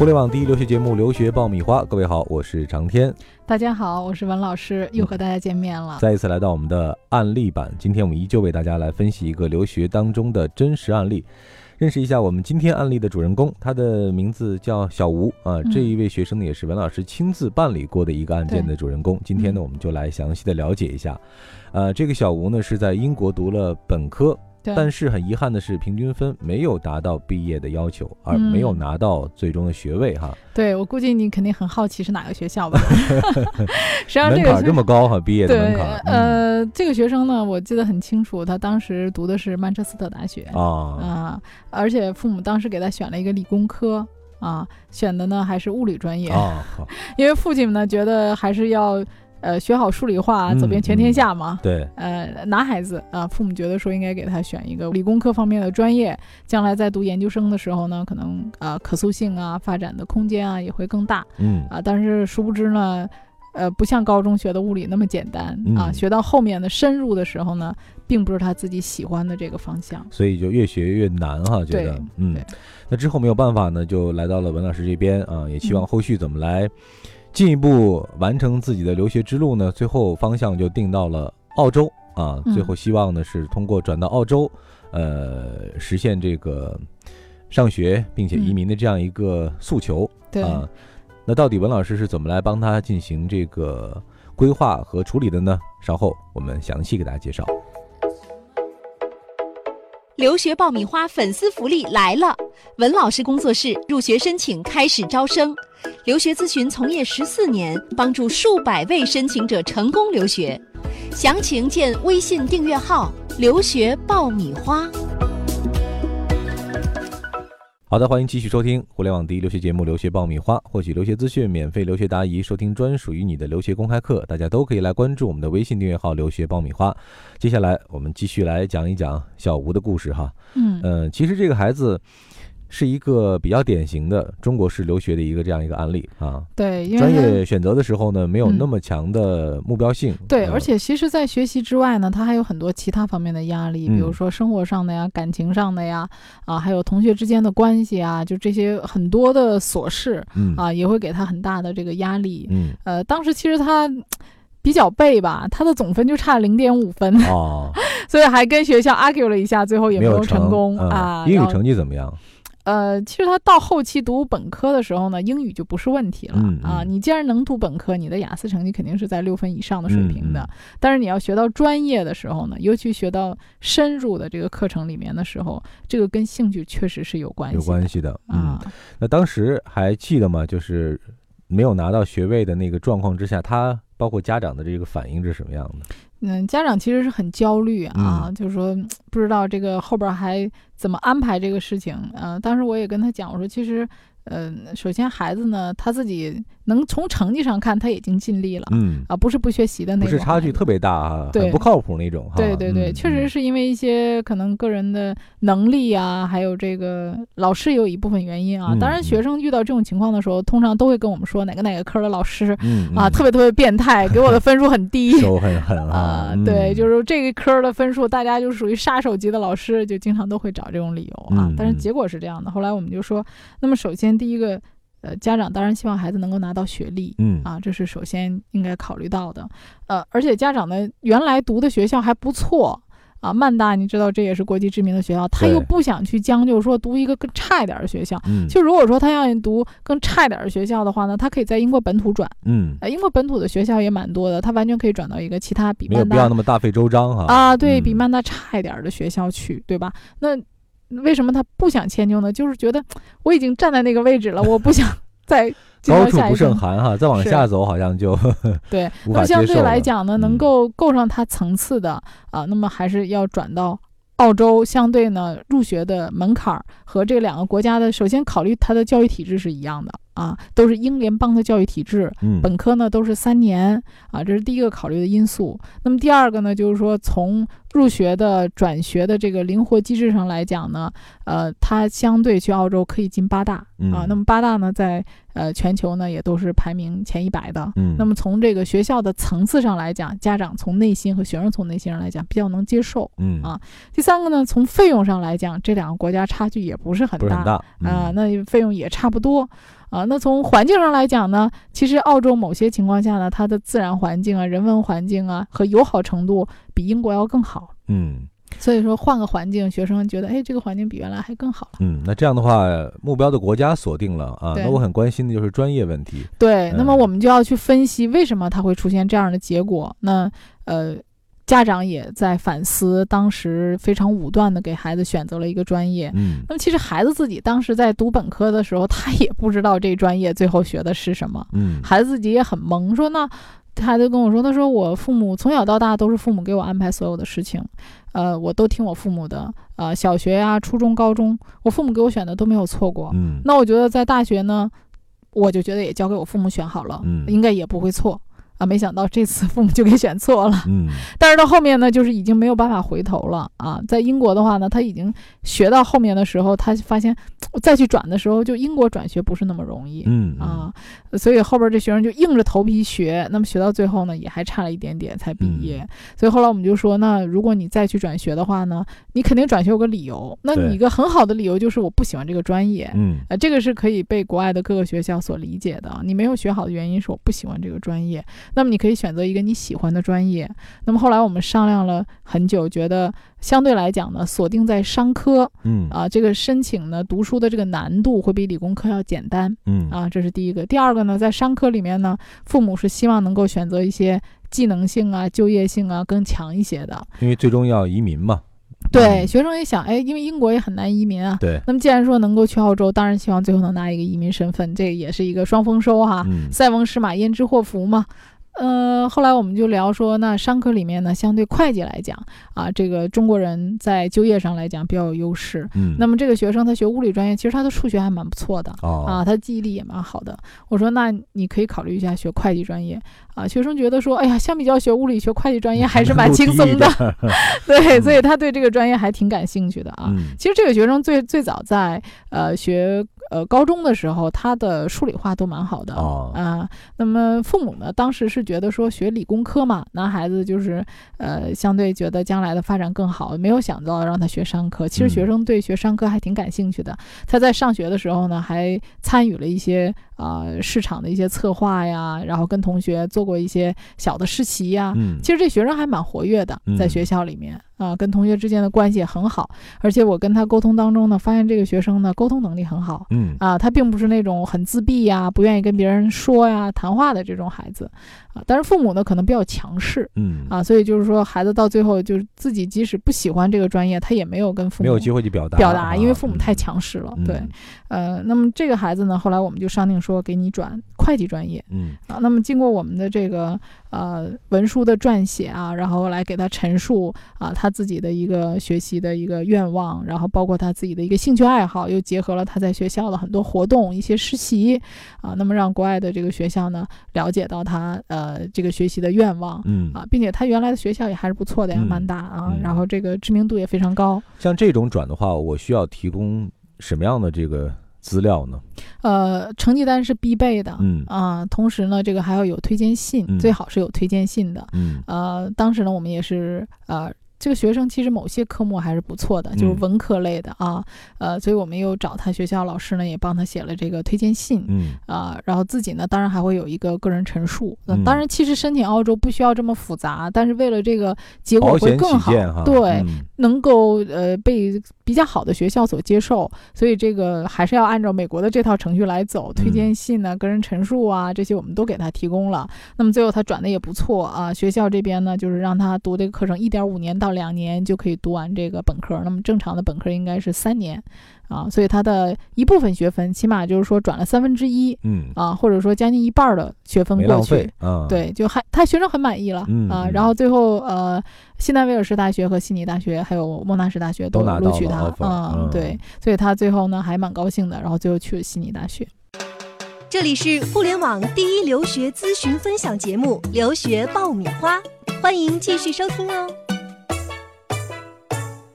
互联网第一留学节目《留学爆米花》，各位好，我是长天。大家好，我是文老师，又和大家见面了。再一次来到我们的案例版，今天我们依旧为大家来分析一个留学当中的真实案例，认识一下我们今天案例的主人公，他的名字叫小吴啊。这一位学生呢，也是文老师亲自办理过的一个案件的主人公。今天呢，我们就来详细的了解一下。呃，这个小吴呢是在英国读了本科。但是很遗憾的是，平均分没有达到毕业的要求，而没有拿到最终的学位哈。对，我估计你肯定很好奇是哪个学校吧？实际上门槛这么高哈，毕业的门槛。呃，这个学生呢，我记得很清楚，他当时读的是曼彻斯特大学啊啊，而且父母当时给他选了一个理工科啊，选的呢还是物理专业啊，因为父亲呢觉得还是要。呃，学好数理化，走遍全天下嘛。对。呃，男孩子啊，父母觉得说应该给他选一个理工科方面的专业，将来在读研究生的时候呢，可能啊可塑性啊，发展的空间啊也会更大。嗯。啊，但是殊不知呢，呃，不像高中学的物理那么简单啊，学到后面的深入的时候呢，并不是他自己喜欢的这个方向。所以就越学越难哈，觉得嗯。那之后没有办法呢，就来到了文老师这边啊，也希望后续怎么来。进一步完成自己的留学之路呢，最后方向就定到了澳洲啊。最后希望呢是通过转到澳洲，呃，实现这个上学并且移民的这样一个诉求啊。那到底文老师是怎么来帮他进行这个规划和处理的呢？稍后我们详细给大家介绍。留学爆米花粉丝福利来了！文老师工作室入学申请开始招生，留学咨询从业十四年，帮助数百位申请者成功留学。详情见微信订阅号“留学爆米花”。好的，欢迎继续收听互联网第一留学节目《留学爆米花》，获取留学资讯、免费留学答疑、收听专属于你的留学公开课，大家都可以来关注我们的微信订阅号“留学爆米花”。接下来，我们继续来讲一讲小吴的故事哈。嗯嗯，其实这个孩子。是一个比较典型的中国式留学的一个这样一个案例啊。对，因为专业选择的时候呢，没有那么强的目标性。对，而且其实，在学习之外呢，他还有很多其他方面的压力，比如说生活上的呀、感情上的呀，啊，还有同学之间的关系啊，就这些很多的琐事，啊，也会给他很大的这个压力。嗯，呃，当时其实他比较背吧，他的总分就差零点五分哦，所以还跟学校 argue 了一下，最后也没有成功啊。英语成绩怎么样？呃，其实他到后期读本科的时候呢，英语就不是问题了啊。你既然能读本科，你的雅思成绩肯定是在六分以上的水平的。但是你要学到专业的时候呢，尤其学到深入的这个课程里面的时候，这个跟兴趣确实是有关系，有关系的啊。那当时还记得吗？就是没有拿到学位的那个状况之下，他包括家长的这个反应是什么样的？嗯，家长其实是很焦虑啊，就是说不知道这个后边还怎么安排这个事情。呃，当时我也跟他讲，我说其实。嗯，首先孩子呢，他自己能从成绩上看，他已经尽力了，嗯啊，不是不学习的那种，不是差距特别大啊，对，不靠谱那种，对对对，确实是因为一些可能个人的能力啊，还有这个老师有一部分原因啊。当然，学生遇到这种情况的时候，通常都会跟我们说哪个哪个科的老师啊，特别特别变态，给我的分数很低，手很狠啊，对，就是这个科的分数，大家就属于杀手级的老师，就经常都会找这种理由啊。但是结果是这样的，后来我们就说，那么首先。第一个，呃，家长当然希望孩子能够拿到学历，嗯。啊，这是首先应该考虑到的，呃，而且家长呢原来读的学校还不错啊，曼大你知道这也是国际知名的学校，他又不想去将就说读一个更差一点的学校，嗯，就如果说他要读更差一点的学校的话呢，他可以在英国本土转，嗯，呃，英国本土的学校也蛮多的，他完全可以转到一个其他比曼大没有必要那么大费周章哈，啊，对比曼大差一点的学校去，对吧？那。为什么他不想迁就呢？就是觉得我已经站在那个位置了，我不想 再高处不胜寒哈，再往下走好像就对。那么相对来讲呢，能够够上他层次的啊，那么还是要转到澳洲。相对呢，入学的门槛和这两个国家的，首先考虑它的教育体制是一样的。啊，都是英联邦的教育体制，本科呢都是三年啊，这是第一个考虑的因素。那么第二个呢，就是说从入学的转学的这个灵活机制上来讲呢，呃，它相对去澳洲可以进八大啊。那么八大呢，在呃全球呢也都是排名前一百的。嗯，那么从这个学校的层次上来讲，家长从内心和学生从内心上来讲比较能接受。嗯啊，第三个呢，从费用上来讲，这两个国家差距也不是很大啊，那费用也差不多。啊。那从环境上来讲呢，其实澳洲某些情况下呢，它的自然环境啊、人文环境啊和友好程度比英国要更好。嗯。所以说换个环境，学生觉得，哎，这个环境比原来还更好了。嗯，那这样的话，目标的国家锁定了啊。那我很关心的就是专业问题。对，那么我们就要去分析为什么它会出现这样的结果。那呃，家长也在反思，当时非常武断的给孩子选择了一个专业。嗯，那么其实孩子自己当时在读本科的时候，他也不知道这专业最后学的是什么。嗯，孩子自己也很懵，说那。孩子跟我说：“他说我父母从小到大都是父母给我安排所有的事情，呃，我都听我父母的。呃，小学呀、初中、高中，我父母给我选的都没有错过。嗯，那我觉得在大学呢，我就觉得也交给我父母选好了，嗯，应该也不会错。”啊，没想到这次父母就给选错了。嗯，但是到后面呢，就是已经没有办法回头了啊。在英国的话呢，他已经学到后面的时候，他发现再去转的时候，就英国转学不是那么容易。嗯啊，所以后边这学生就硬着头皮学，那么学到最后呢，也还差了一点点才毕业。所以后来我们就说，那如果你再去转学的话呢，你肯定转学有个理由。那你一个很好的理由就是我不喜欢这个专业。嗯，这个是可以被国外的各个学校所理解的。你没有学好的原因是我不喜欢这个专业。那么你可以选择一个你喜欢的专业。那么后来我们商量了很久，觉得相对来讲呢，锁定在商科，嗯啊，这个申请呢读书的这个难度会比理工科要简单，嗯啊，这是第一个。第二个呢，在商科里面呢，父母是希望能够选择一些技能性啊、就业性啊更强一些的，因为最终要移民嘛。对，学生也想，哎，因为英国也很难移民啊。对。那么既然说能够去澳洲，当然希望最后能拿一个移民身份，这也是一个双丰收哈。嗯。塞翁失马焉知祸福嘛。呃，后来我们就聊说，那商科里面呢，相对会计来讲啊，这个中国人在就业上来讲比较有优势。嗯。那么这个学生他学物理专业，其实他的数学还蛮不错的。哦。啊，他记忆力也蛮好的。我说，那你可以考虑一下学会计专业。啊，学生觉得说，哎呀，相比较学物理，学会计专业还是蛮轻松的。对，所以他对这个专业还挺感兴趣的啊。嗯。其实这个学生最最早在呃学呃高中的时候，他的数理化都蛮好的。哦。啊，那么父母呢，当时是觉得说学理工科嘛，男孩子就是呃相对觉得将来的发展更好，没有想到让他学商科。其实学生对学商科还挺感兴趣的。他在上学的时候呢，还参与了一些啊市场的一些策划呀，然后跟同学做过一些小的实习呀。嗯。其实这学生还蛮活跃的，在学校里面。啊，跟同学之间的关系也很好，而且我跟他沟通当中呢，发现这个学生呢沟通能力很好，嗯。啊，他并不是那种很自闭呀、不愿意跟别人说呀、谈话的这种孩子，啊，但是父母呢可能比较强势，嗯。啊，所以就是说孩子到最后就是自己即使不喜欢这个专业，他也没有跟父母没有机会去表达表达，因为父母太强势了，对，呃，那么这个孩子呢，后来我们就商定说给你转会计专业，嗯。啊，那么经过我们的这个呃文书的撰写啊，然后来给他陈述啊他自己的一个。学习的一个愿望，然后包括他自己的一个兴趣爱好，又结合了他在学校的很多活动、一些实习啊，那么让国外的这个学校呢了解到他呃这个学习的愿望，嗯啊，并且他原来的学校也还是不错的呀，蛮大啊，然后这个知名度也非常高。像这种转的话，我需要提供什么样的这个资料呢？呃，成绩单是必备的，嗯啊，同时呢，这个还要有推荐信，最好是有推荐信的，嗯呃，当时呢，我们也是呃。这个学生其实某些科目还是不错的，就是文科类的啊，呃，所以我们又找他学校老师呢，也帮他写了这个推荐信，嗯。啊，然后自己呢，当然还会有一个个人陈述。嗯。当然，其实申请澳洲不需要这么复杂，但是为了这个结果会更好，对，能够呃被比较好的学校所接受，所以这个还是要按照美国的这套程序来走。推荐信呢，个人陈述啊，这些我们都给他提供了。那么最后他转的也不错啊，学校这边呢，就是让他读这个课程一点五年到。两年就可以读完这个本科，那么正常的本科应该是三年，啊，所以他的一部分学分起码就是说转了三分之一，嗯，啊，或者说将近一半的学分过去，啊，对，就还他学生很满意了，嗯啊，然后最后呃，西南威尔士大学和悉尼大学还有莫纳什大学都录取他，嗯，对，所以他最后呢还蛮高兴的，然后最后去了悉尼大学。这里是互联网第一留学咨询分享节目《留学爆米花》，欢迎继续收听哦。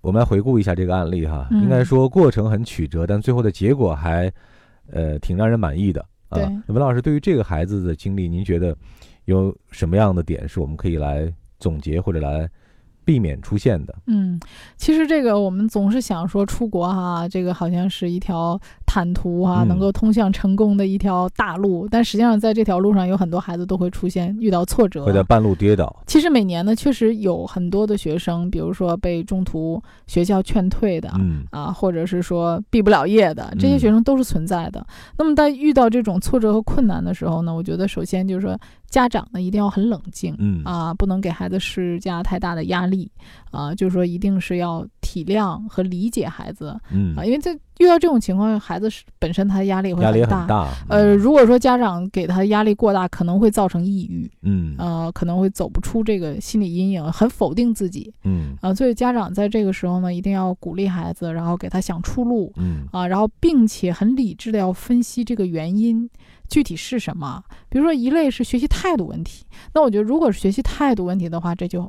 我们来回顾一下这个案例哈，应该说过程很曲折，但最后的结果还，呃，挺让人满意的啊。文老师对于这个孩子的经历，您觉得有什么样的点是我们可以来总结或者来避免出现的。嗯，其实这个我们总是想说出国哈，这个好像是一条坦途啊，能够通向成功的一条大路。但实际上，在这条路上有很多孩子都会出现遇到挫折，会在半路跌倒。其实每年呢，确实有很多的学生，比如说被中途学校劝退的，嗯啊，或者是说毕不了业的，这些学生都是存在的。那么在遇到这种挫折和困难的时候呢，我觉得首先就是说。家长呢一定要很冷静，嗯。啊，不能给孩子施加太大的压力，啊，就是说一定是要体谅和理解孩子，嗯。啊，因为在遇到这种情况，孩子是本身他的压力会很大，呃，如果说家长给他压力过大，可能会造成抑郁，嗯，呃，可能会走不出这个心理阴影，很否定自己，嗯，啊，所以家长在这个时候呢，一定要鼓励孩子，然后给他想出路，嗯，啊，然后并且很理智的要分析这个原因。具体是什么？比如说一类是学习态度问题，那我觉得如果是学习态度问题的话，这就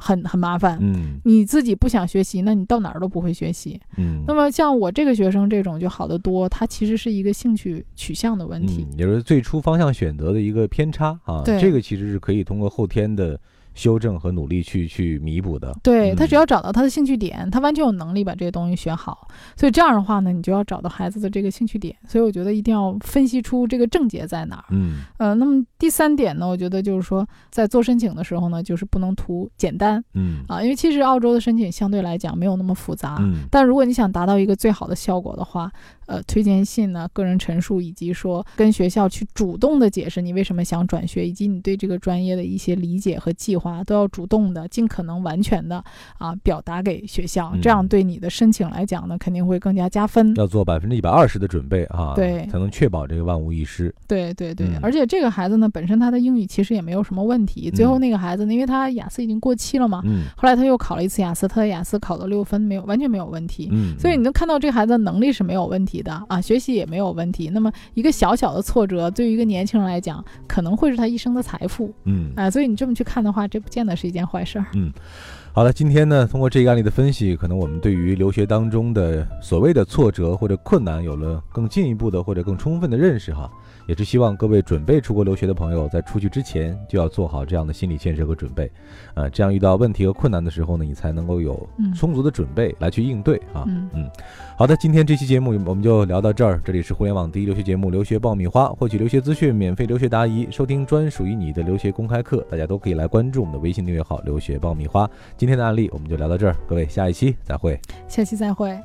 很很麻烦。嗯，你自己不想学习，那你到哪儿都不会学习。嗯，那么像我这个学生这种就好得多，他其实是一个兴趣取向的问题，也是最初方向选择的一个偏差啊。对，这个其实是可以通过后天的。修正和努力去去弥补的，对他只要找到他的兴趣点，他完全有能力把这些东西学好。所以这样的话呢，你就要找到孩子的这个兴趣点。所以我觉得一定要分析出这个症结在哪儿。嗯，呃，那么第三点呢，我觉得就是说，在做申请的时候呢，就是不能图简单。嗯啊，因为其实澳洲的申请相对来讲没有那么复杂。嗯，但如果你想达到一个最好的效果的话，呃，推荐信呢、个人陈述以及说跟学校去主动的解释你为什么想转学，以及你对这个专业的一些理解和计划，都要主动的、尽可能完全的啊表达给学校，这样对你的申请来讲呢，肯定会更加加分。要做百分之一百二十的准备啊，对，才能确保这个万无一失。对对对，而且这个孩子呢，本身他的英语其实也没有什么问题。最后那个孩子呢，因为他雅思已经过期了嘛，嗯，后来他又考了一次雅思，他的雅思考了六分，没有完全没有问题。嗯，所以你能看到这个孩子的能力是没有问题的啊，学习。也没有问题。那么一个小小的挫折，对于一个年轻人来讲，可能会是他一生的财富。嗯，啊，所以你这么去看的话，这不见得是一件坏事儿。嗯，好了，今天呢，通过这个案例的分析，可能我们对于留学当中的所谓的挫折或者困难，有了更进一步的或者更充分的认识哈。也是希望各位准备出国留学的朋友，在出去之前就要做好这样的心理建设和准备，呃，这样遇到问题和困难的时候呢，你才能够有充足的准备来去应对啊。嗯，好的，今天这期节目我们就聊到这儿。这里是互联网第一留学节目《留学爆米花》，获取留学资讯、免费留学答疑、收听专属于你的留学公开课，大家都可以来关注我们的微信订阅号“留学爆米花”。今天的案例我们就聊到这儿，各位下一期再会。下期再会。